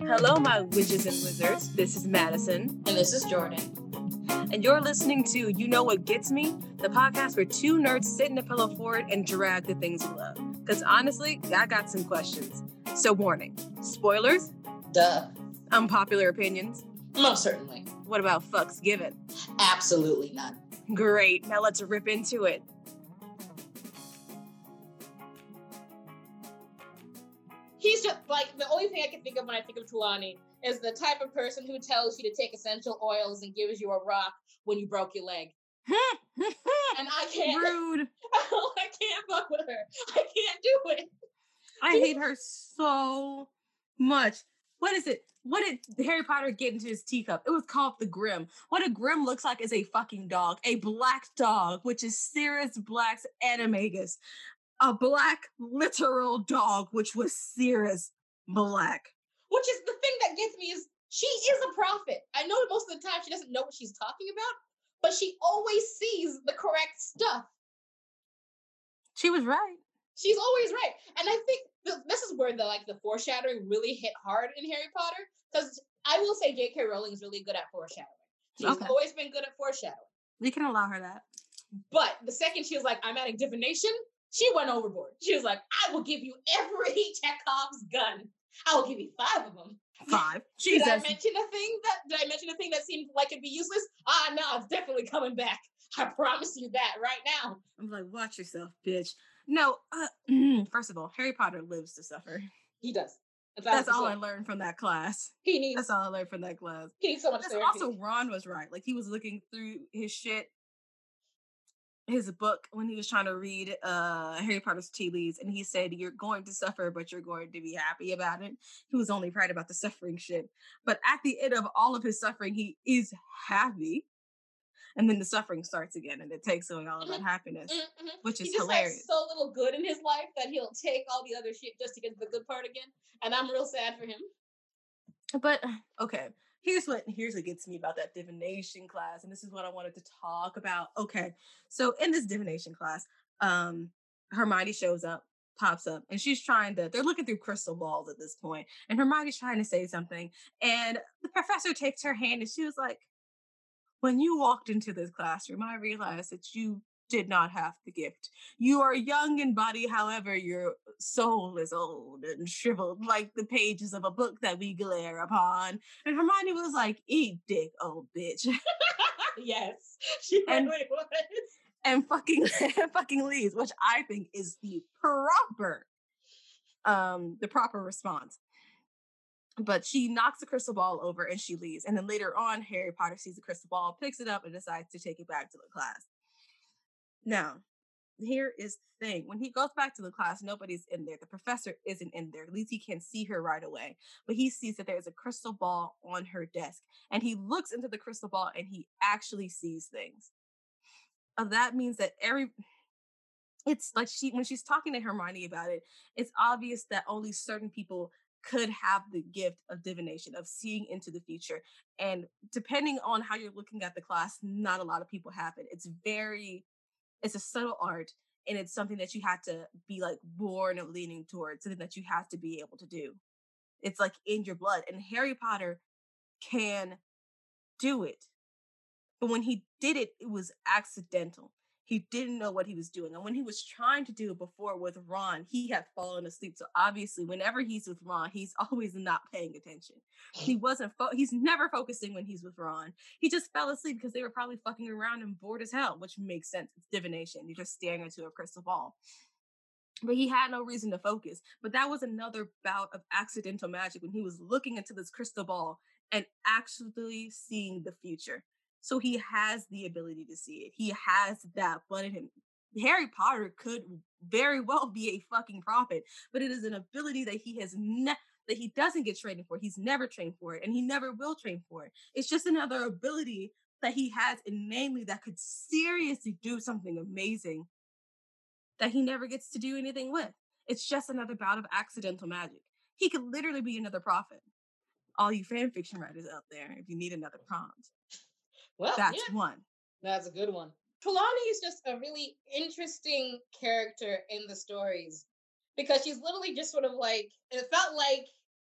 Hello, my witches and wizards. This is Madison. And this is Jordan. And you're listening to You Know What Gets Me, the podcast where two nerds sit in a pillow fort and drag the things we love. Because honestly, I got some questions. So, warning spoilers, Duh. unpopular opinions. Most certainly. What about fucks given? Absolutely none. Great. Now let's rip into it. He's just like the only thing I can think of when I think of Trelawney is the type of person who tells you to take essential oils and gives you a rock when you broke your leg. And I can't Rude. I can't fuck with her. I can't do it. I hate her so much. What is it? What did Harry Potter get into his teacup? It was called the Grim. What a Grim looks like is a fucking dog, a black dog, which is Sirius Black's animagus. A black literal dog, which was Sirius Black. Which is the thing that gets me is she is a prophet. I know most of the time she doesn't know what she's talking about, but she always sees the correct stuff. She was right. She's always right. And I think th- this is where the like the foreshadowing really hit hard in Harry Potter. Because I will say J.K. Rowling is really good at foreshadowing. She's Okay. always been good at foreshadowing. We can allow her that. But the second she was like, I'm adding divination, she went overboard. She was like, I will give you every Chekhov's gun. I will give you five of them. Five. Did I mention a thing that did I mention a thing that seemed like it'd be useless? Ah no, it's definitely coming back. I promise you that right now. I'm like, watch yourself, bitch. No, uh, first of all, Harry Potter lives to suffer. He does. That's all I learned from that class. He needs That's all I learned from that class. he needs so much That's therapy. also Ron was right. Like he was looking through his shit, his book when he was trying to read uh Harry Potter's tea leaves, and he said, "You're going to suffer, but you're going to be happy about it." He was only right about the suffering shit, but at the end of all of his suffering, he is happy, and then the suffering starts again, and it takes away all of that happiness, Mhm, mhm. which He is just hilarious. has so little good in his life that he'll take all the other shit just to get the good part again. And I'm real sad for him. But okay, here's what here's what gets me about that divination class, and this is what I wanted to talk about. Okay, so in this divination class, um, Hermione shows up, pops up, and she's trying to. They're looking through crystal balls at this point, and Hermione's trying to say something, and the professor takes her hand, and she was like, "When you walked into this classroom, I realized that you." Did not have the gift. You are young in body, however, your soul is old and shriveled like the pages of a book that we glare upon. And Hermione was like, Eat dick, old bitch. yes. She And- really was. and fucking fucking leaves, which I think is the proper um the proper response. But she knocks the crystal ball over and she leaves. And then later on, Harry Potter sees the crystal ball, picks it up, and decides to take it back to the class. Now, here is the thing. When he goes back to the class, nobody's in there. The professor isn't in there. At least he can see her right away. But he sees that there's a crystal ball on her desk. And he looks into the crystal ball and he actually sees things. Uh, that means that every it's like she when she's talking to Hermione about it, it's obvious that only certain people could have the gift of divination, of seeing into the future. And depending on how you're looking at the class, not a lot of people have it. It's very, it's a subtle art and it's something that you have to be like born of leaning towards, something that you have to be able to do. It's like in your blood. And Harry Potter can do it. But when he did it, it was accidental. He didn't know what he was doing. And when he was trying to do it before with Ron, he had fallen asleep. So obviously, whenever he's with Ron, he's always not paying attention. He wasn't, fo- he's never focusing when he's with Ron. He just fell asleep because they were probably fucking around and bored as hell, which makes sense. It's divination. You're just staring into a crystal ball. But he had no reason to focus. But that was another bout of accidental magic when he was looking into this crystal ball and actually seeing the future. So he has the ability to see it. He has that blood in him. Harry Potter could very well be a fucking prophet, but it is an ability that he has ne- that he doesn't get training for. He's never trained for it, and he never will train for it. It's just another ability that he has innately that could seriously do something amazing that he never gets to do anything with. It's just another bout of accidental magic. He could literally be another prophet. All you fan fiction writers out there, if you need another prompt, Well, that's yeah, one. that's a good one. Trelawney is just a really interesting character in the stories because she's literally just sort of like it felt like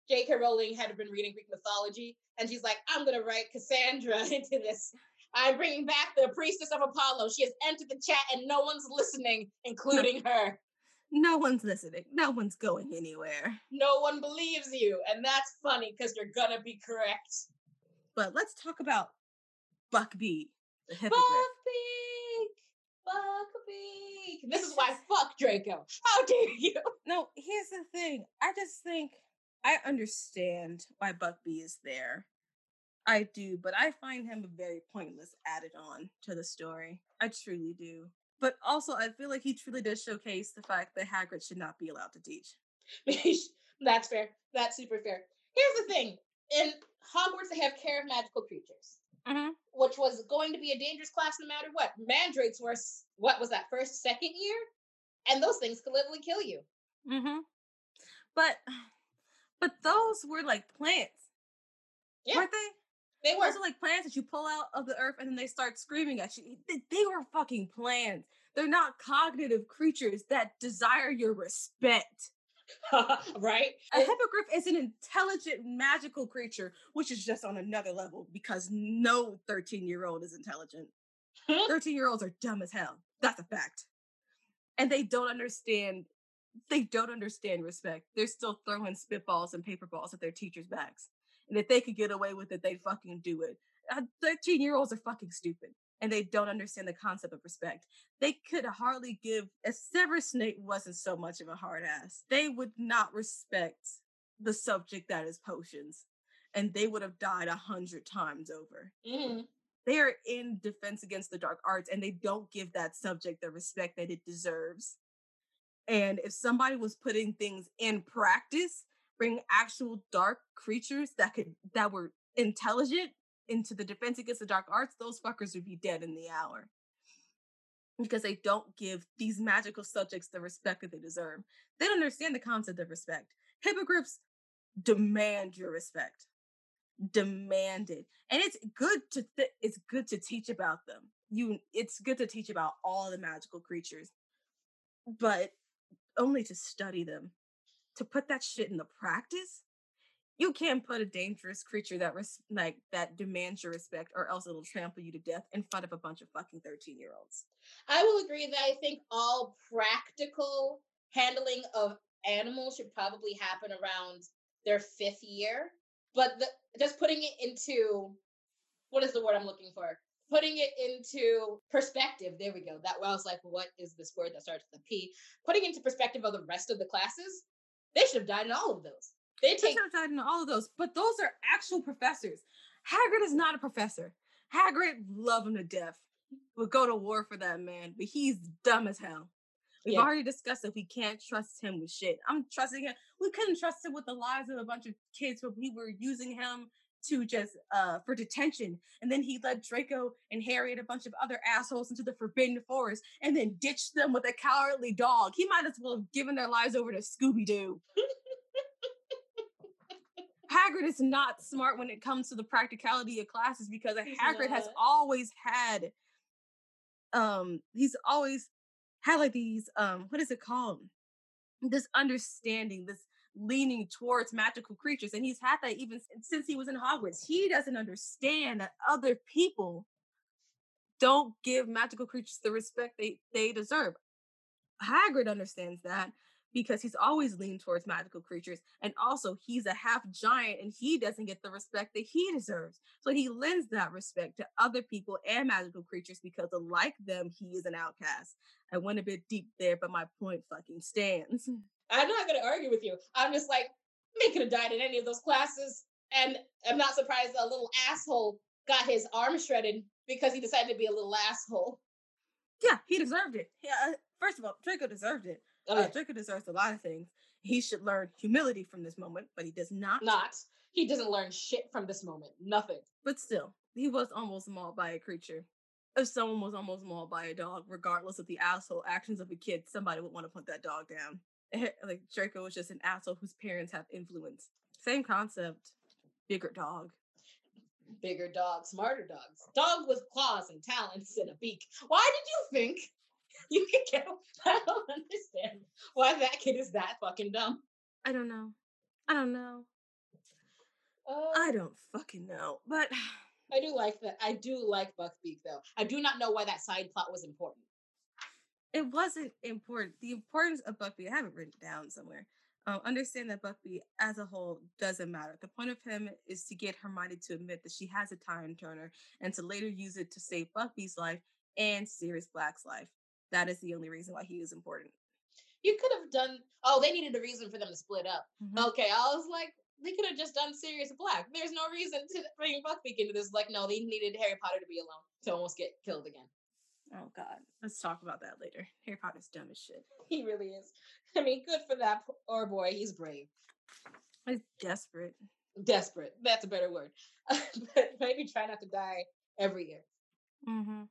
J.K. Rowling had been reading Greek mythology, and she's like, "I'm gonna write Cassandra into this. I'm bringing back the priestess of Apollo. She has entered the chat, and no one's listening, including her. No one's listening. No one's going anywhere. No one believes you, and that's funny because you're gonna be correct. But let's talk about Buckbeak, the. Buckbeak, Buckbeak. This is why fuck Draco. How dare you? No, here's the thing. I just think I understand why Buckbeak is there. I do, but I find him a very pointless added on to the story. I truly do. But also, I feel like he truly does showcase the fact that Hagrid should not be allowed to teach. That's fair. That's super fair. Here's the thing: in Hogwarts, they have care of magical creatures, mm-hmm. which was going to be a dangerous class no matter what. Mandrakes were what was that first, second year, and those things could literally kill you. Mm-hmm. But, but those were like plants, yeah. weren't they? They were. Those are like plants that you pull out of the earth and then they start screaming at you. They, they were fucking plants. They're not cognitive creatures that desire your respect. right? A hippogriff is an intelligent, magical creature, which is just on another level because no 13 year old is intelligent. 13 year olds are dumb as hell. That's a fact. And they don't understand. They don't understand respect. They're still throwing spitballs and paper balls at their teachers' backs. And if they could get away with it, they'd fucking do it. Uh, 13 year olds are fucking stupid and they don't understand the concept of respect. They could hardly give, if Severus Snape wasn't so much of a hard ass, they would not respect the subject that is potions and they would have died a hundred times over. Mm-hmm. They are in defense against the dark arts and they don't give that subject the respect that it deserves. And if somebody was putting things in practice, bring actual dark creatures that could that were intelligent into the defense against the dark arts, those fuckers would be dead in the hour. Because they don't give these magical subjects the respect that they deserve. They don't understand the concept of respect. Hippogriffs demand your respect. Demand it. And it's good to th- it's good to teach about them. You it's good to teach about all the magical creatures. But only to study them to put that shit into practice, you can't put a dangerous creature that res- like that demands your respect, or else it'll trample you to death in front of a bunch of fucking thirteen year olds. I will agree that I think all practical handling of animals should probably happen around their fifth year, but the, just putting it into what is the word I'm looking for? Putting it into perspective. There we go. That I was like, what is this word that starts with a P? Putting into perspective of the rest of the classes they should have died in all of those. They, take- have died all of those. But those are actual professors. Hagrid is not a professor. Hagrid love him to death. Would go to war for that man, but he's dumb as hell. We've yeah. already discussed that we can't trust him with shit. I'm trusting him. We couldn't trust him with the lives of a bunch of kids, but we were using him to just uh for detention. And then he led Draco and Harry and a bunch of other assholes into the Forbidden Forest and then ditched them with a cowardly dog. He might as well have given their lives over to Scooby Doo. Hagrid is not smart when it comes to the practicality of classes because Hagrid has always had um he's always had like these um what is it called? This understanding, this leaning towards magical creatures. And he's had that even since he was in Hogwarts. He doesn't understand that other people don't give magical creatures the respect they, they deserve. Hagrid understands that because he's always leaned towards magical creatures. And also, he's a half giant and he doesn't get the respect that he deserves. So he lends that respect to other people and magical creatures because, like them, he is an outcast. I went a bit deep there, but my point fucking stands. I'm not going to argue with you. I'm just like, they could have died in any of those classes. And I'm not surprised a little asshole got his arm shredded because he decided to be a little asshole. Yeah, he deserved it. Yeah, uh, first of all, Draco deserved it. Oh, uh, Draco deserves a lot of things. He should learn humility from this moment, but he does not. Not. He doesn't learn shit from this moment. Nothing. But still, he was almost mauled by a creature. If someone was almost mauled by a dog, regardless of the asshole actions of a kid, somebody would want to put that dog down. like Draco was just an asshole whose parents have influence. Same concept, bigger dog. Bigger dog, smarter dogs. Dog with claws and talons and a beak. Why did you think you could get? I don't understand why that kid is that fucking dumb. I don't know. I don't know. Uh, I don't fucking know. But I do like that. I do like Buckbeak though. I do not know why that side plot was important. it wasn't important. The importance of Buckbeak, I have it written down somewhere. Um, understand that Buckbeak as a whole doesn't matter. The point of him is to get Hermione to admit that she has a time turner and to later use it to save Buckbeak's life and Sirius Black's life. That is the only reason why he is important. You could have done. Oh, they needed a reason for them to split up. Mhm. Okay, I was like, they could have just done Sirius Black. There's no reason to bring Buckbeak into this. Like, no, they needed Harry Potter to be alone to almost get killed again. Oh God, let's talk about that later. Harry Potter's dumb as shit. He really is. I mean, good for that poor boy. He's brave. He's desperate. Desperate. That's a better word. but maybe try not to die every year. Mm-hmm.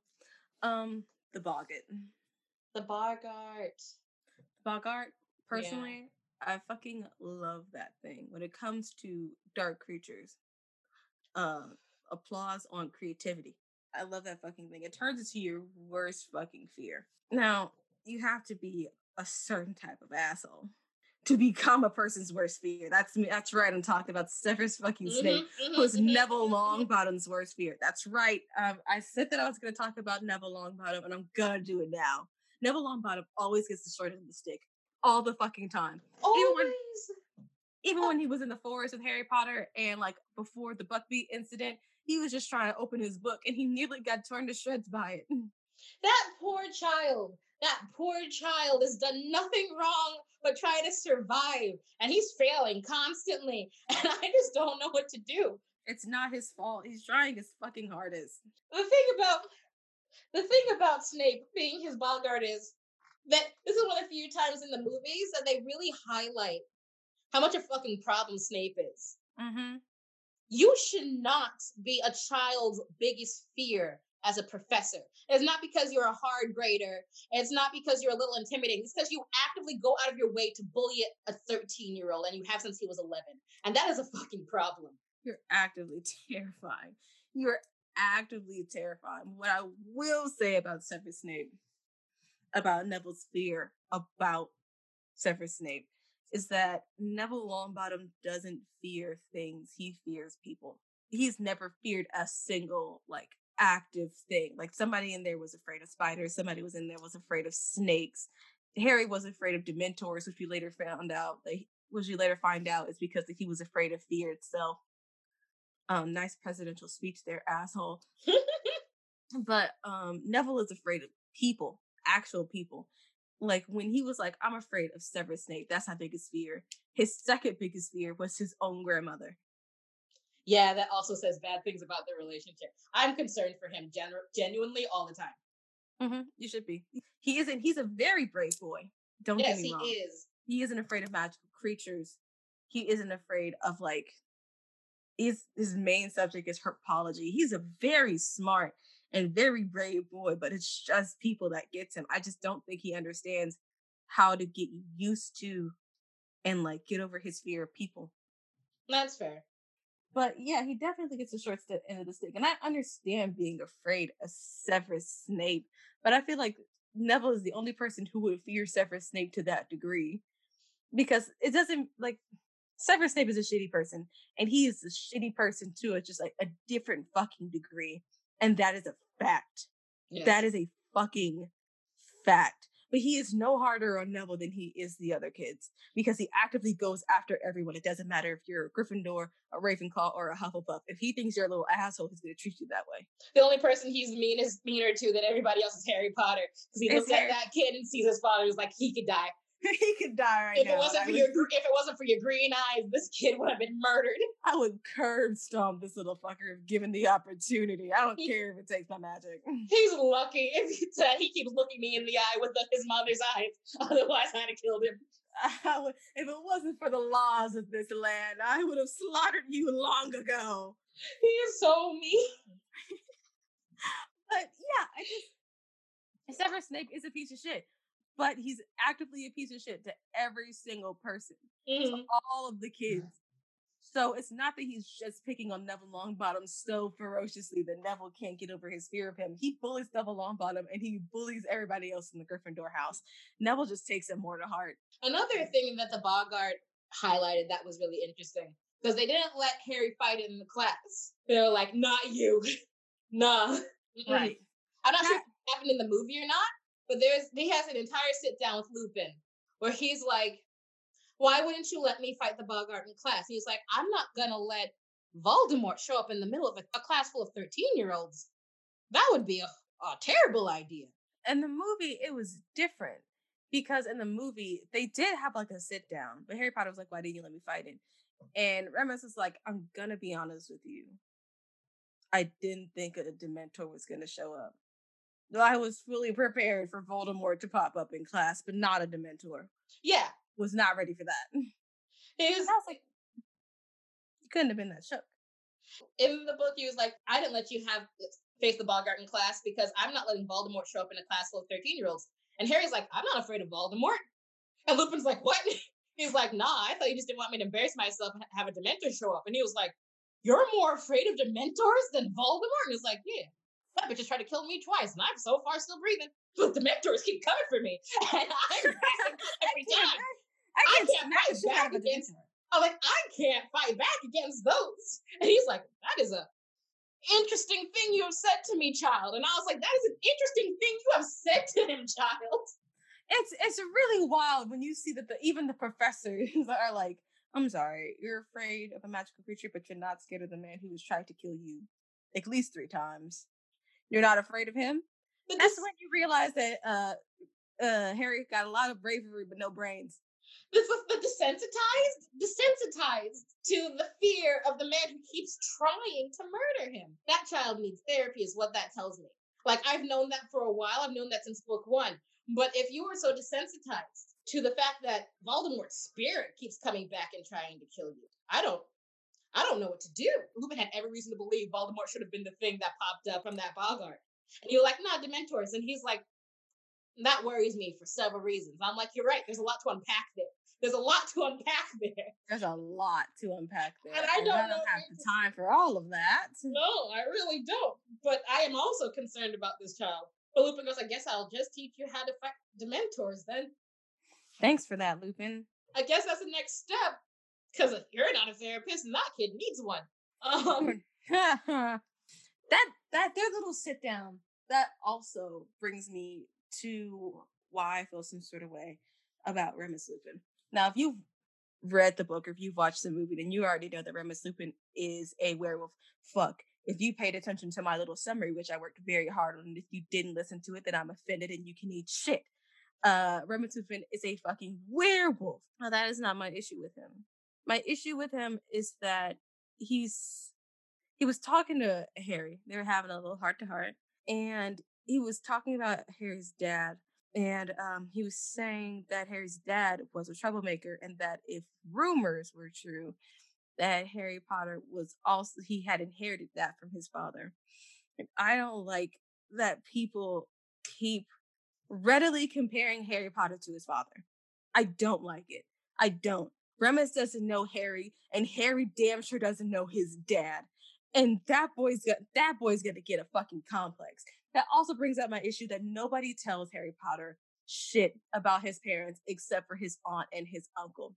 Um, the Boggart. The Bargart. Boggart, personally, I fucking love that thing. When it comes to dark creatures, uh, applause on creativity. I love that fucking thing. It turns into your worst fucking fear. Now, you have to be a certain type of asshole to become a person's worst fear. That's me. That's right. I'm talking about Severus fucking Snape, Mhm, who is mhm, mhm, Neville. Longbottom's worst fear. That's right. Um, I said that I was going to talk about Neville Longbottom, and I'm gonna do it now. Neville Longbottom always gets the short end of the stick all the fucking time. Even when- Always. Even when he was in the forest with Harry Potter and like before the Buckbeak incident, he was just trying to open his book and he nearly got torn to shreds by it. That poor child. That poor child has done nothing wrong but try to survive. And he's failing constantly. And I just don't know what to do. It's not his fault. He's trying his fucking hardest. The thing about the thing about Snape being his Boggart is that this is one of the few times in the movies that they really highlight how much a fucking problem Snape is. Mm-hmm. You should not be a child's biggest fear as a professor. It's not because you're a hard grader. It's not because you're a little intimidating. It's because you actively go out of your way to bully a 13 year old and you have since he was 11. And that is a fucking problem. You're actively terrifying. You're actively terrifying. What I will say about Severus Snape, about Neville's fear about Severus Snape, is that Neville Longbottom doesn't fear things. He fears people. He's never feared a single like active thing. Like somebody in there was afraid of spiders. Somebody was in there was afraid of snakes. Harry was afraid of Dementors, which we later found out that which we later find out is because he was afraid of fear itself. Um, nice presidential speech there, asshole. but um, Neville is afraid of people, actual people. Like when he was like, "I'm afraid of Severus Snape," that's my biggest fear. His second biggest fear was his own grandmother. Yeah, that also says bad things about their relationship. I'm concerned for him genu- genuinely all the time. Mm-hmm. You should be. He isn't. He's a very brave boy. Don't yes, get me wrong he wrong. is. He isn't afraid of magical creatures. He isn't afraid of like. His his main subject is Herbology. He's a very smart and very brave boy, but it's just people that gets him. I just don't think he understands how to get used to and like get over his fear of people. That's fair. But yeah, he definitely gets the short st- end of the stick. And I understand being afraid of Severus Snape, but I feel like Neville is the only person who would fear Severus Snape to that degree. Because it doesn't like Severus Snape is a shitty person, and he is a shitty person too, at just like a different fucking degree. And that is a fact. Yes. That is a fucking fact. But he is no harder on Neville than he is the other kids because he actively goes after everyone. It doesn't matter if you're a Gryffindor, a Ravenclaw, or a Hufflepuff. If he thinks you're a little asshole, he's going to treat you that way. the only person he's mean is meaner to than everybody else is Harry Potter. Because he It's looks at Harry- that kid and sees his father who's like, he could die. he could die right if now. it wasn't for would- your if it wasn't for your green eyes, this kid would have been murdered. I would curb stomp this little fucker if given the opportunity. I don't He- care if it takes my magic. He's lucky if he, uh, he keeps looking me in the eye with the, his mother's eyes. Otherwise, I'd have killed him. I would, if it wasn't for the laws of this land, I would have slaughtered you long ago. He is so mean. But yeah, I just Severus Snape is a piece of shit, but he's actively a piece of shit to every single person, to Mhm. all of the kids. So it's not that he's just picking on Neville Longbottom so ferociously that Neville can't get over his fear of him. He bullies Neville Longbottom and he bullies everybody else in the Gryffindor house. Neville just takes it more to heart. Another thing that the Boggart highlighted that was really interesting because they didn't let Harry fight in the class. They were like, "Not you, nah." Right. I'm not sure if it happened in the movie or not, but there's he has an entire sit down with Lupin where he's like, "Why wouldn't you let me fight the Boggart in class?" He's like, "I'm not gonna let Voldemort show up in the middle of a, a class full of 13 year olds. That would be a, a terrible idea." In the movie, it was different because in the movie they did have like a sit down, but Harry Potter was like, "Why didn't you let me fight it?" And Remus is like, "I'm gonna be honest with you. I didn't think a Dementor was gonna show up. Though I was fully prepared for Voldemort to pop up in class, but not a Dementor. Yeah, Was not ready for that. he was I was like, you couldn't have been that shook. in the book. He was like, "I didn't let you have uh, face the Boggart in class because I'm not letting Voldemort show up in a class full of 13 year olds." And Harry's like, "I'm not afraid of Voldemort." And Lupin's like, "What?" He's like, "Nah, I thought you just didn't want me to embarrass myself and have a Dementor show up." And he was like, "You're more afraid of Dementors than Voldemort?" And it's like, "Yeah, that bitch has tried to kill me twice, and I'm so far still breathing, but Dementors keep coming for me, and I'm every time." I I can't can't fight back against- I'm like, I can't fight back against those. And he's like, that is a interesting thing you have said to me, child. And I was like, that is an interesting thing you have said to him, child. It's it's really wild when you see that the even the professors are like, I'm sorry, you're afraid of a magical creature, but you're not scared of the man who was trying to kill you at least three times. You're not afraid of him. But That's this, when you realize that uh uh Harry got a lot of bravery but no brains. this was the desensitized, desensitized to the fear of the man who keeps trying to murder him. That child needs therapy, is what that tells me. Like, I've known that for a while. I've known that since book one. But if you were so desensitized to the fact that Voldemort's spirit keeps coming back and trying to kill you, I don't. I don't know what to do. Lupin had every reason to believe Voldemort should have been the thing that popped up from that Boggart. And you're like, nah, Dementors. And he's like, that worries me for several reasons. I'm like, you're right. There's a lot to unpack there. There's a lot to unpack there. There's a lot to unpack there. And I don't know have the time for all of that. No, I really don't. But I am also concerned about this child. But Lupin goes, I guess I'll just teach you how to fight Dementors then. Thanks for that, Lupin. I guess that's the next step. Because if you're not a therapist and that kid needs one. Um, that that their little sit down that also brings me to why I feel some sort of way about Remus Lupin. Now, if you've read the book or if you've watched the movie, then you already know that Remus Lupin is a werewolf. Fuck. If you paid attention to my little summary, which I worked very hard on, if you didn't listen to it, then I'm offended and you can eat shit. Uh, Remus Lupin is a fucking werewolf. Now, that is not my issue with him. My issue with him is that he's he was talking to Harry. They were having a little heart to heart, and he was talking about Harry's dad. And um, he was saying that Harry's dad was a troublemaker, and that if rumors were true, that Harry Potter was also he had inherited that from his father. And I don't like that people keep readily comparing Harry Potter to his father. I don't like it. I don't. Remus doesn't know Harry, and Harry damn sure doesn't know his dad. And that boy's got that boy's gonna get a fucking complex. That also brings up my issue that nobody tells Harry Potter shit about his parents except for his aunt and his uncle.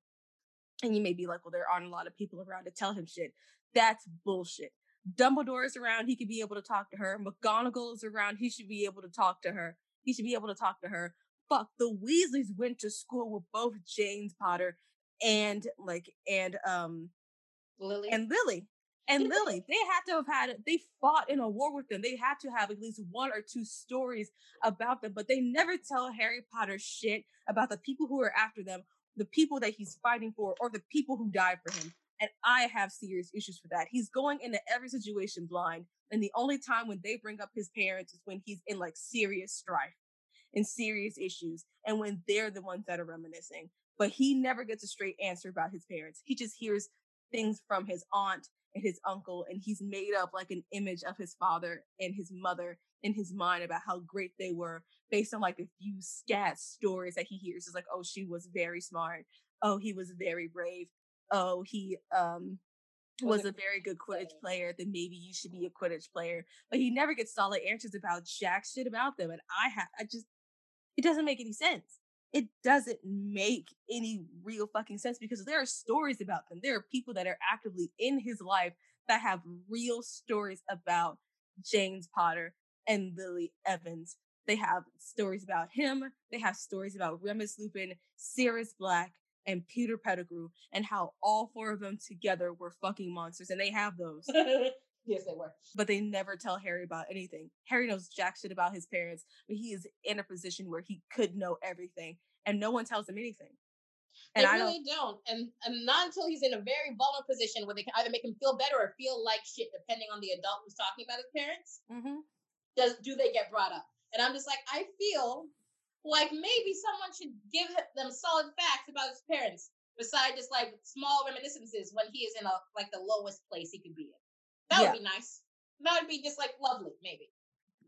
And you may be like, well, there aren't a lot of people around to tell him shit. That's bullshit. Dumbledore is around, he could be able to talk to her. McGonagall is around, he should be able to talk to her. He should be able to talk to her. Fuck, the Weasleys went to school with both James Potter and like and um Lily. and Lily. And Lily, they had to have had they fought in a war with them. They had to have at least one or two stories about them, but they never tell Harry Potter shit about the people who are after them, the people that he's fighting for, or the people who died for him. And I have serious issues for that. He's going into every situation blind, and the only time when they bring up his parents is when he's in like serious strife and serious issues, and when they're the ones that are reminiscing. But he never gets a straight answer about his parents. He just hears things from his aunt and his uncle, and he's made up like an image of his father and his mother in his mind about how great they were based on like a few scat stories that he hears. It's like, oh, she was very smart. Oh, he was very brave. Oh, he um was a very good Quidditch player, then maybe you should be a Quidditch player. But he never gets solid answers about jack shit about them. And I have, I just, it doesn't make any sense. It doesn't make any real fucking sense because there are stories about them. There are people that are actively in his life that have real stories about James Potter and Lily Evans. They have stories about him. They have stories about Remus Lupin, Sirius Black, and Peter Pettigrew, and how all four of them together were fucking monsters. And they have those. yes, they were. But they never tell Harry about anything. Harry knows jack shit about his parents, but he is in a position where he could know everything, and no one tells him anything. And they I really don't. don't. And and not until he's in a very vulnerable position where they can either make him feel better or feel like shit, depending on the adult who's talking about his parents. Mm-hmm. Does do they get brought up? And I'm just like, I feel like maybe someone should give them solid facts about his parents, besides just like small reminiscences when he is in a like the lowest place he could be in. That yeah. would be nice. That would be just like lovely, maybe.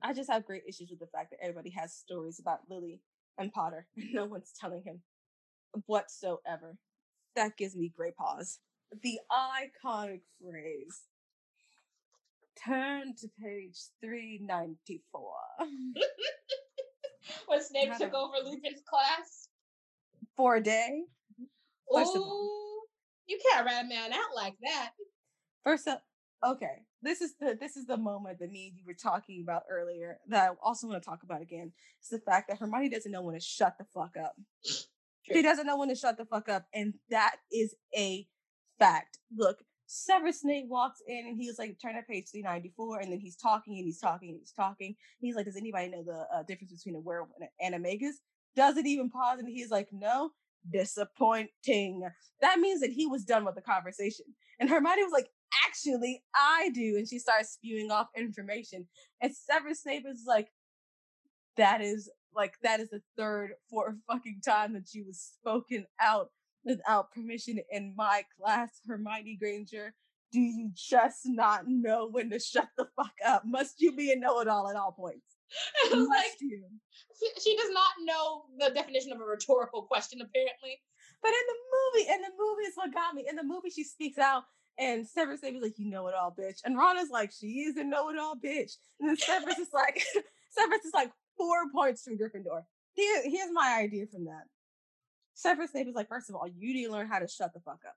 I just have great issues with the fact that everybody has stories about Lily and Potter, and no one's telling him whatsoever. That gives me great pause. The iconic phrase. Turn to page 394. when Snape took over Lupin's class? For a day? Oh, you can't write a man out like that. First up, okay. This is the this is the moment that me and you were talking about earlier that I also want to talk about again. It's the fact that Hermione doesn't know when to shut the fuck up. True. She doesn't know when to shut the fuck up, and that is a fact. Look, Severus Snape walks in and he's like, turn to page 394, and then he's talking and he's talking and he's talking. He's like, does anybody know the uh, difference between a werewolf and an animagus? Doesn't even pause, and he's like, no, disappointing. That means that he was done with the conversation. And Hermione was like, actually, I do. And she starts spewing off information. And Severus Snape is like, that is like that is the third, fourth fucking time that she was spoken out without permission in my class, Hermione Granger. Do you just not know when to shut the fuck up? Must you be a know-it-all at all points? Must like, you? She does not know the definition of a rhetorical question, apparently. But in the movie, in the movie is what got me. In the movie, she speaks out, and Severus Snape is like, "You know it all, bitch," and Ron is like, "She is a know it all, bitch," and then Severus is like, Severus is like four points from Gryffindor. Here, here's my idea from that. Severus Snape is like, first of all, you need to learn how to shut the fuck up.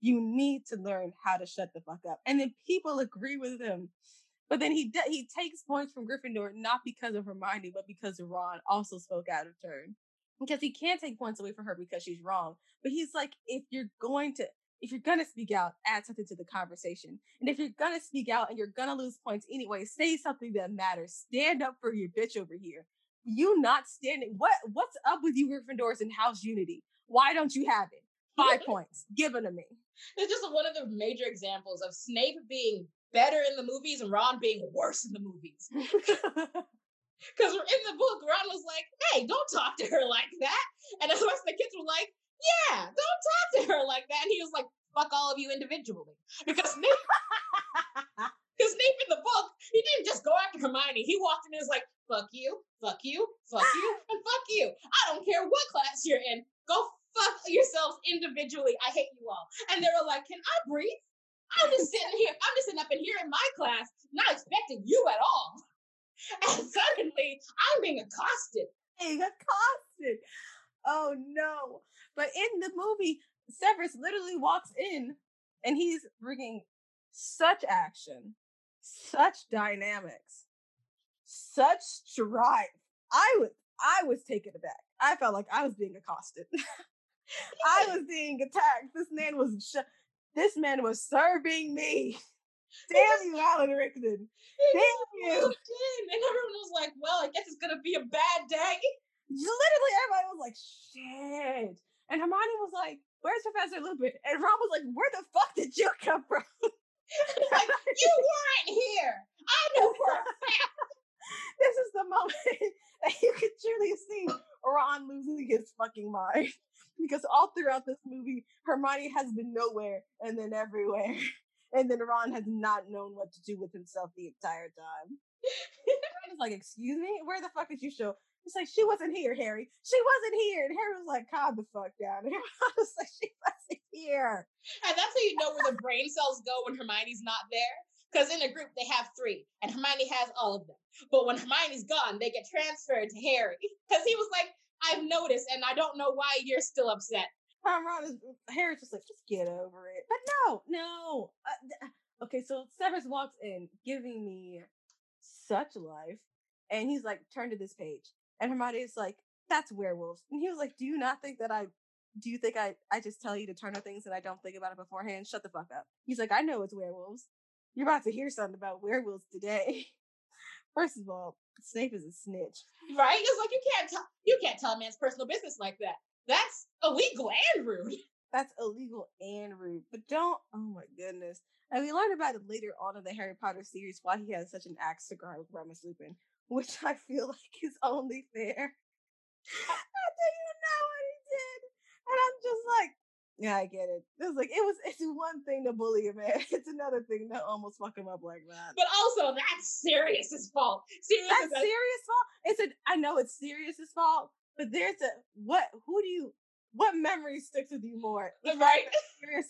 You need to learn how to shut the fuck up. And then people agree with him. But then he de- he takes points from Gryffindor not because of Hermione, but because Ron also spoke out of turn. Because he can't take points away from her because she's wrong. But he's like, if you're going to if you're gonna speak out, add something to the conversation. And if you're gonna speak out and you're gonna lose points anyway, say something that matters. Stand up for your bitch over here you not standing. What what's up with you Gryffindors and House Unity? Why don't you have it? Five points given to me. It's just one of the major examples of Snape being better in the movies and Ron being worse in the movies. Because in the book, Ron was like, "Hey, don't talk to her like that," and of the kids were like, "Yeah, don't talk to her like that." And he was like, "Fuck all of you individually," because Snape. Because Snape in the book, he didn't just go after Hermione. He walked in and was like, fuck you, fuck you, fuck you, and fuck you. I don't care what class you're in. Go fuck yourselves individually. I hate you all. And they were like, can I breathe? I'm just sitting here, I'm just sitting up in here in my class, not expecting you at all. And suddenly I'm being accosted. Being accosted. Oh no. But in the movie, Severus literally walks in and he's bringing such action such dynamics, such drive. I was I was taken aback. I felt like I was being accosted. I was being attacked. This man was sh- this man was serving me. Damn you, Alan Rickman. Damn you. And everyone was like, well, I guess it's gonna be a bad day. Literally everybody was like, shit. And Hermione was like, where's Professor Lupin? And Ron was like, where the fuck did you come from? like, you weren't here. I know for a fact. this is the moment that you could truly see Ron losing his fucking mind. Because all throughout this movie, Hermione has been nowhere and then everywhere. And then Ron has not known what to do with himself the entire time. Ron is like, excuse me? Where the fuck did you show? It's like, she wasn't here, Harry. She wasn't here. And Harry was like, calm the fuck down. And Ron was like, she wasn't here. And that's how you know where the brain cells go when Hermione's not there. Because in a group they have three, and Hermione has all of them. But when Hermione's gone, they get transferred to Harry. Because he was like, I've noticed, and I don't know why you're still upset. Ron is Harry's just like, just get over it. But no, no. Uh, okay, so Severus walks in, giving me such life, and he's like, turn to this page, and Hermione is like, that's werewolves, and he was like, do you not think that I? Do you think I, I just tell you to turn to things and I don't think about it beforehand? Shut the fuck up. He's like, I know it's werewolves. You're about to hear something about werewolves today. First of all, Snape is a snitch. Right? It's like you can't tell you can't tell a man's personal business like that. That's illegal and rude. That's illegal and rude. But don't oh my goodness. And we learned about it later on in the Harry Potter series why he has such an axe to grind with Remus Lupin, which I feel like is only fair. After you know what he did. And I'm just like, yeah, I get it. It was like it was. It's one thing to bully a man. It's another thing to almost fuck him up like that. But also, that's Sirius's fault. Sirius that's Sirius' fault. It's a. I know it's Sirius's fault, but there's a what? Who do you? What memory sticks with you more? The right.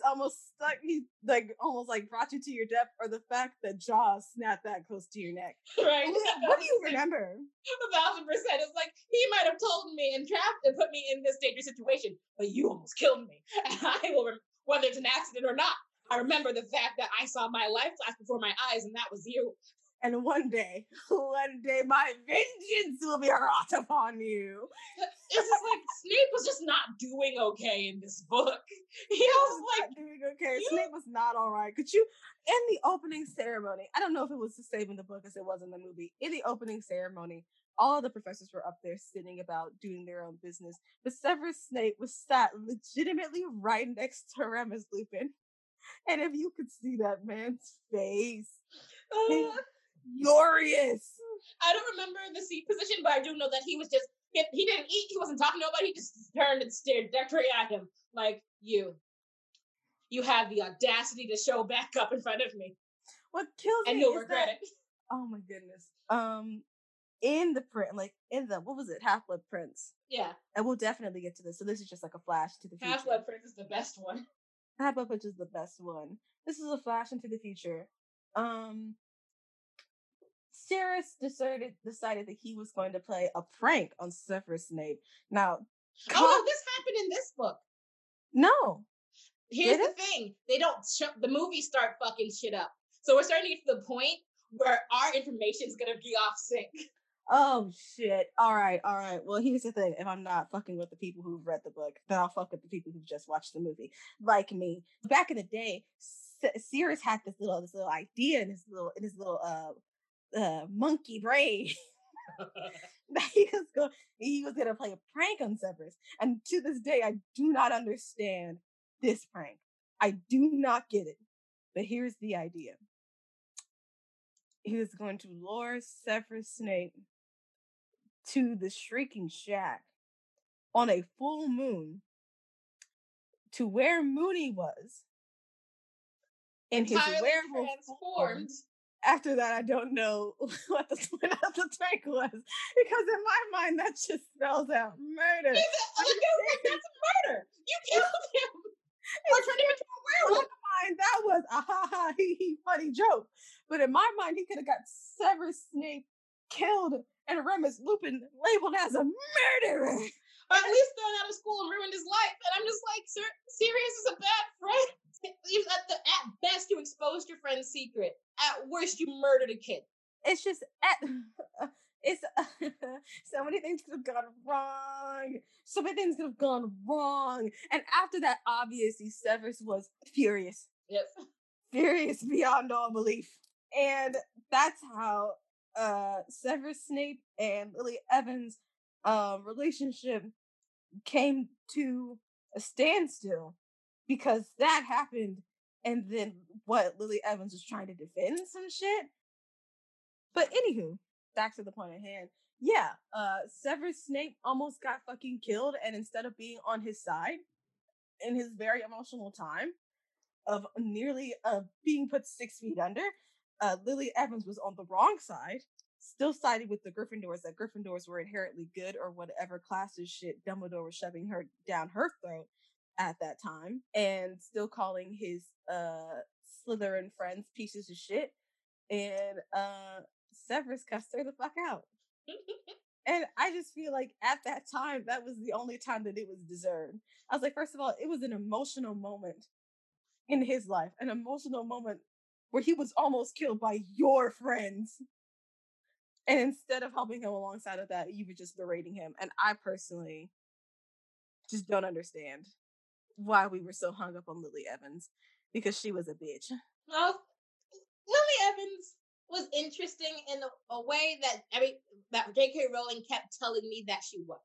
Almost stuck you, like almost like brought you to your death, or the fact that Jaws snapped that close to your neck. Right. What, do you remember? A thousand percent. It's like he might have told me and trapped and put me in this dangerous situation, but you almost killed me, and I will, rem- whether it's an accident or not. I remember the fact that I saw my life flash before my eyes, and that was you. And one day, one day, my vengeance will be wrought upon you. It's just like Snape was just not doing okay in this book. He was like doing okay. You... Snape was not all right. Could you, in the opening ceremony, I don't know if it was the same in the book as it was in the movie. In the opening ceremony, all the professors were up there sitting about doing their own business. But Severus Snape was sat legitimately right next to Remus Lupin. And if you could see that man's face, uh, furious. I don't remember the seat position, but I do know that he was just he, he didn't eat. He wasn't talking to nobody. He just turned and stared directly at him, like you. You have the audacity to show back up in front of me. What kills and me you'll regret that, it. Oh my goodness. Um, in the print, like in the what was it, Half Blood Prince? Yeah. And we'll definitely get to this. So this is just like a flash to the future. Half Blood Prince is the best one. Half Blood Prince is the best one. This is a flash into the future. Um, Sirius decided decided that he was going to play a prank on Severus Snape. Now, oh this happened in this book. No. Here's the thing: they don't. Sh- the movies start fucking shit up. So we're starting to get to the point where our information is gonna be off sync. Oh shit! All right, all right. Well, here's the thing: if I'm not fucking with the people who've read the book, then I'll fuck with the people who've just watched the movie, like me. Back in the day, Sirius had this little this little idea in his little in his little uh uh, monkey brain he was going he was gonna play a prank on Severus. And to this day, I do not understand this prank. I do not get it. But here's the idea. He was going to lure Severus Snape to the Shrieking Shack on a full moon to where Moony was in his werewolf transformed after that, I don't know what the point of the prank was because in my mind that just spells out murder. He's a, that's murder. You killed him. Or turned him into a werewolf. In my mind, that was a ha ha he he funny joke. But in my mind, he could have got Severus Snape killed and Remus Lupin labeled as a murderer. Or at least thrown out of school and ruined his life. And I'm just like, Sir, Sirius is a bad friend. At, the, at best, you exposed your friend's secret. At worst, you murdered a kid. It's just at, it's so many things could have gone wrong. So many things could have gone wrong. And after that, obviously, Severus was furious. Yes. Furious beyond all belief. And that's how uh Severus Snape and Lily Evans' um relationship came to a standstill because that happened and then what Lily Evans was trying to defend some shit. But anywho, back to the point at hand. Yeah, uh Severus Snape almost got fucking killed, and instead of being on his side in his very emotional time of nearly uh being put six feet under, uh Lily Evans was on the wrong side, still sided with the Gryffindors that Gryffindors were inherently good or whatever classes shit Dumbledore was shoving her down her throat at that time and still calling his uh Slytherin friends pieces of shit. And uh Severus cussed her the fuck out. and I just feel like at that time, that was the only time that it was deserved. I was like, first of all, it was an emotional moment in his life, an emotional moment where he was almost killed by your friends. And instead of helping him alongside of that, you were just berating him. And I personally just don't understand why we were so hung up on Lily Evans because she was a bitch. Well, Lily Evans was interesting in a, a way that I mean that J.K. Rowling kept telling me that she was.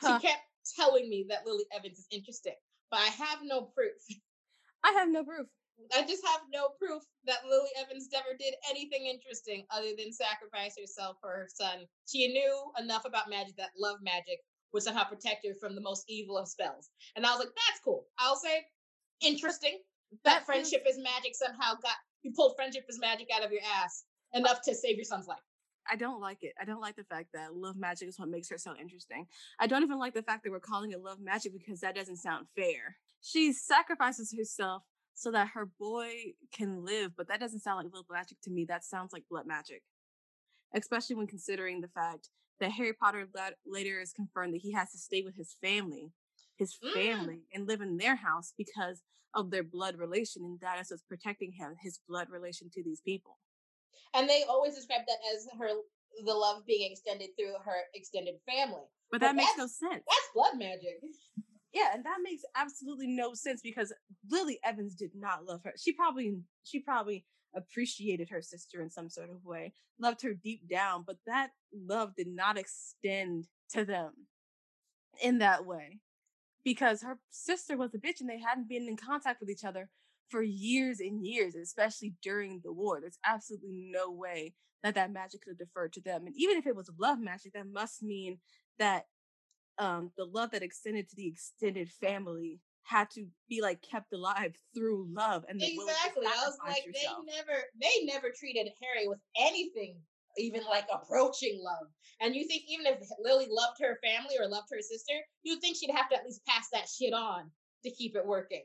Huh. She kept telling me that Lily Evans is interesting, but I have no proof. I have no proof. I just have no proof that Lily Evans never did anything interesting other than sacrifice herself for her son. She knew enough about magic that love magic would somehow protect her from the most evil of spells. And I was like, that's cool. I'll say interesting. That, that friendship is magic somehow got you pulled friendship is magic out of your ass enough to save your son's life. I don't like it. I don't like the fact that love magic is what makes her so interesting. I don't even like the fact that we're calling it love magic because that doesn't sound fair. She sacrifices herself so that her boy can live, but that doesn't sound like love magic to me. That sounds like blood magic. Especially when considering the fact that Harry Potter later is confirmed that he has to stay with his family, his mm. family, mm. and live in their house because of their blood relation, and that is what's protecting him, his blood relation to these people. And they always describe that as her the love being extended through her extended family. But, but that makes no sense. That's blood magic. Yeah, and that makes absolutely no sense because Lily Evans did not love her. She probably she probably appreciated her sister in some sort of way, loved her deep down, but that love did not extend to them in that way because her sister was a bitch and they hadn't been in contact with each other for years and years, especially during the war. There's absolutely no way that that magic could have deferred to them. And even if it was love magic, that must mean that um, the love that extended to the extended family had to be like kept alive through love and exactly. I was like, yourself. they never, they never treated Harry with anything even like approaching love. And you think even if Lily loved her family or loved her sister, you'd think she'd have to at least pass that shit on to keep it working.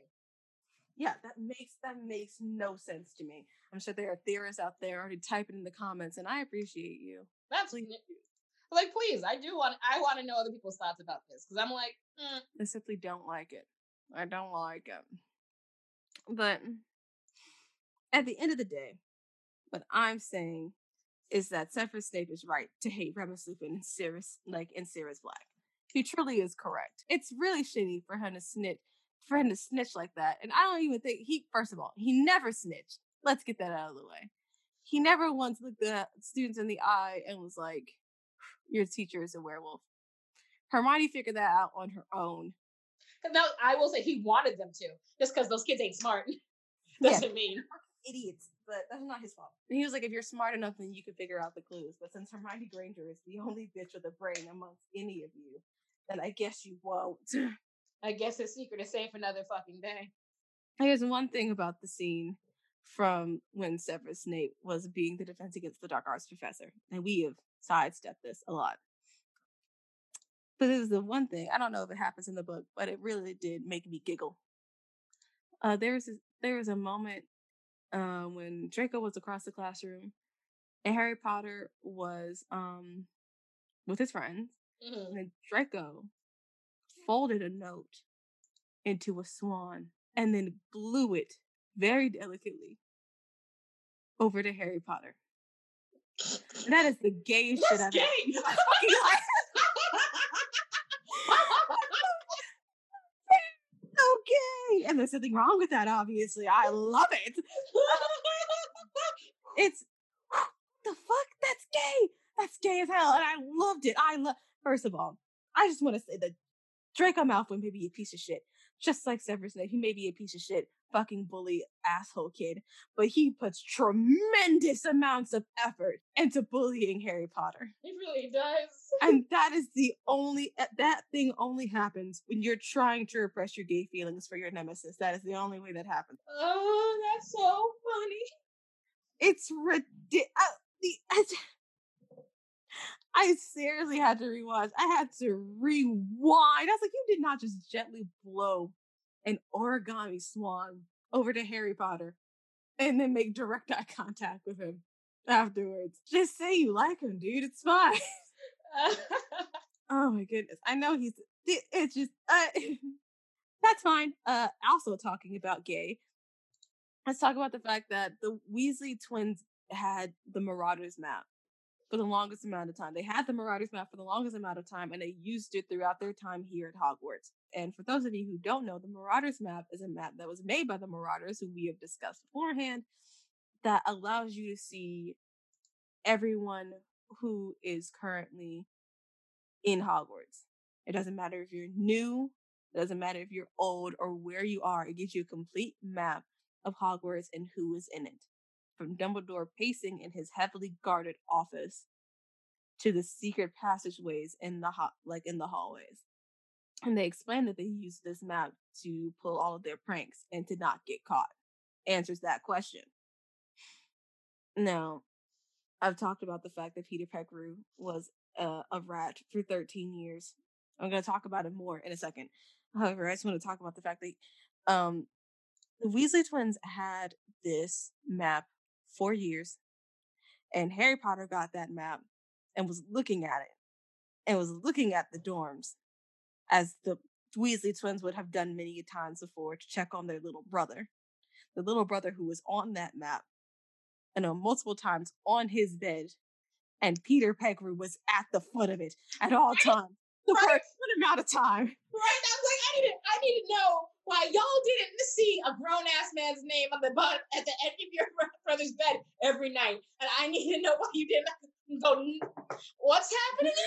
Yeah, that makes that makes no sense to me. I'm sure there are theorists out there already typing in the comments, and I appreciate you. That's please. like, please, I do want I want to know other people's thoughts about this because I'm like, mm. I simply don't like it. I don't like it. But at the end of the day, what I'm saying is that Severus Snape is right to hate Remus Lupin and Sirius, like in Sirius Black. He truly is correct. It's really shitty for him to snitch, for him to snitch like that. And I don't even think he. First of all, he never snitched. Let's get that out of the way. He never once looked the students in the eye and was like, "Your teacher is a werewolf." Hermione figured that out on her own. Now, I will say he wanted them to, just because those kids ain't smart. Doesn't yeah. mean idiots but that's not his fault. And he was like, if you're smart enough, then you could figure out the clues. But since Hermione Granger is the only bitch with a brain amongst any of you, then I guess you won't. I guess his secret is safe another fucking day. Here's one thing about the scene from when Severus Snape was being the defense against the Dark Arts professor, and we have sidestepped this a lot. But this is the one thing I don't know if it happens in the book, but it really did make me giggle. Uh, there was a, there was a moment uh, when Draco was across the classroom and Harry Potter was um, with his friends, mm-hmm. and Draco folded a note into a swan and then blew it very delicately over to Harry Potter. That is the gayest That's shit I've gay. ever And there's nothing wrong with that, obviously. I love it. it's the fuck? That's gay. That's gay as hell. And I loved it. I love first of all, I just want to say that Draco Malfoy may be a piece of shit. Just like Severus Snape, he may be a piece of shit fucking bully asshole kid, but he puts tremendous amounts of effort into bullying Harry Potter. He really does. and that is the only eh, that thing only happens when you're trying to repress your gay feelings for your nemesis. That is the only way that happens. Oh, that's so funny. It's ridiculous. I seriously had to rewatch. I had to rewind. I was like, you did not just gently blow an origami swan over to Harry Potter and then make direct eye contact with him afterwards. Just say you like him, dude. It's fine. oh my goodness. I know he's it's just uh, that's fine. Uh also talking about gay. Let's talk about the fact that the Weasley twins had the Marauders map for the longest amount of time. They had the Marauders map for the longest amount of time and they used it throughout their time here at Hogwarts. And for those of you who don't know, the Marauders map is a map that was made by the Marauders, who we have discussed beforehand, that allows you to see everyone who is currently in Hogwarts. It doesn't matter if you're new, it doesn't matter if you're old or where you are. It gives you a complete map of Hogwarts and who is in it from Dumbledore pacing in his heavily guarded office to the secret passageways in the ho- like in the hallways. And they explain that they use this map to pull all of their pranks and to not get caught. Answers that question. Now, I've talked about the fact that Peter Pettigrew was uh, a rat for 13 years. I'm going to talk about it more in a second. However, I just want to talk about the fact that um, the Weasley twins had this map four years. And Harry Potter got that map and was looking at it and was looking at the dorms as the Weasley twins would have done many times before to check on their little brother. The little brother who was on that map and uh, multiple times on his bed. And Peter Pettigrew was at the foot of it at all times. The right. amount of time. Right. I was like, I need to, I need to know why y'all didn't see a grown ass man's name on the bottom at the end of your brother's bed every night, and I need to know why you didn't go. What's happening?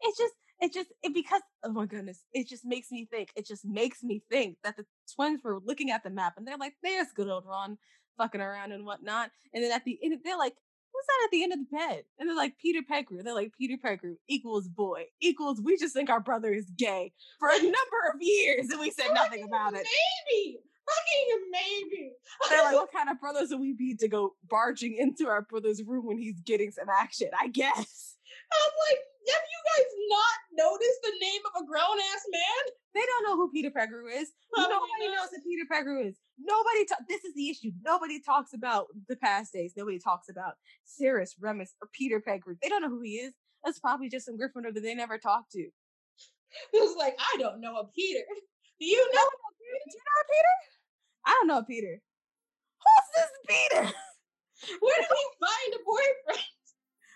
It's just, it just, it because oh my goodness, it just makes me think. It just makes me think that the twins were looking at the map and they're like, "There's good old Ron, fucking around and whatnot," and then at the end, they're like, who's that at the end of the bed? And they're like, Peter Pettigrew. They're like, Peter Pettigrew equals boy, equals, we just think our brother is gay for a number of years. And we said nothing about it. Maybe. Fucking maybe. They're like, what kind of brothers would we be to go barging into our brother's room when he's getting some action? I guess. I'm like, have you guys not noticed the name of a grown ass man? They don't know who Peter Pettigrew is. Probably Nobody knows who Peter Pettigrew is. Nobody. Ta- this is the issue. Nobody talks about the past days. Nobody talks about Sirius, Remus, or Peter Pettigrew. They don't know who he is. That's probably just some Gryffindor that they never talked to. It was like, I don't know a Peter. Do you know? Do you know Peter? I don't know Peter. Who's this Peter? Where did he find a boyfriend?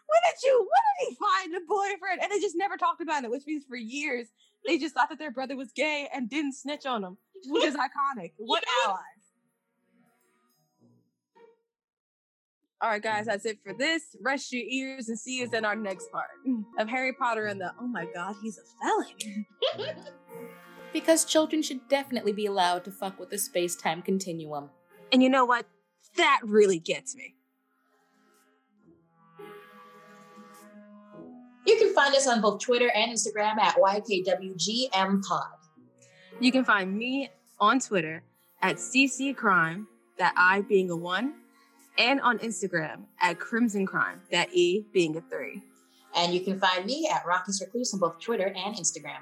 When did you? When did he find a boyfriend? And they just never talked about it, which means for years they just thought that their brother was gay and didn't snitch on him, which is iconic. What allies? All right, guys, that's it for this. Rest your ears and see us in our next part of Harry Potter and the oh my god, he's a felon. because children should definitely be allowed to fuck with the space time continuum. And you know what? That really gets me. You can find us on both Twitter and Instagram at YKWGMPod. You can find me on Twitter at CC Crime, that I being a one, and on Instagram at Crimson Crime, that E being a three. And you can find me at Rocky's Recluse on both Twitter and Instagram.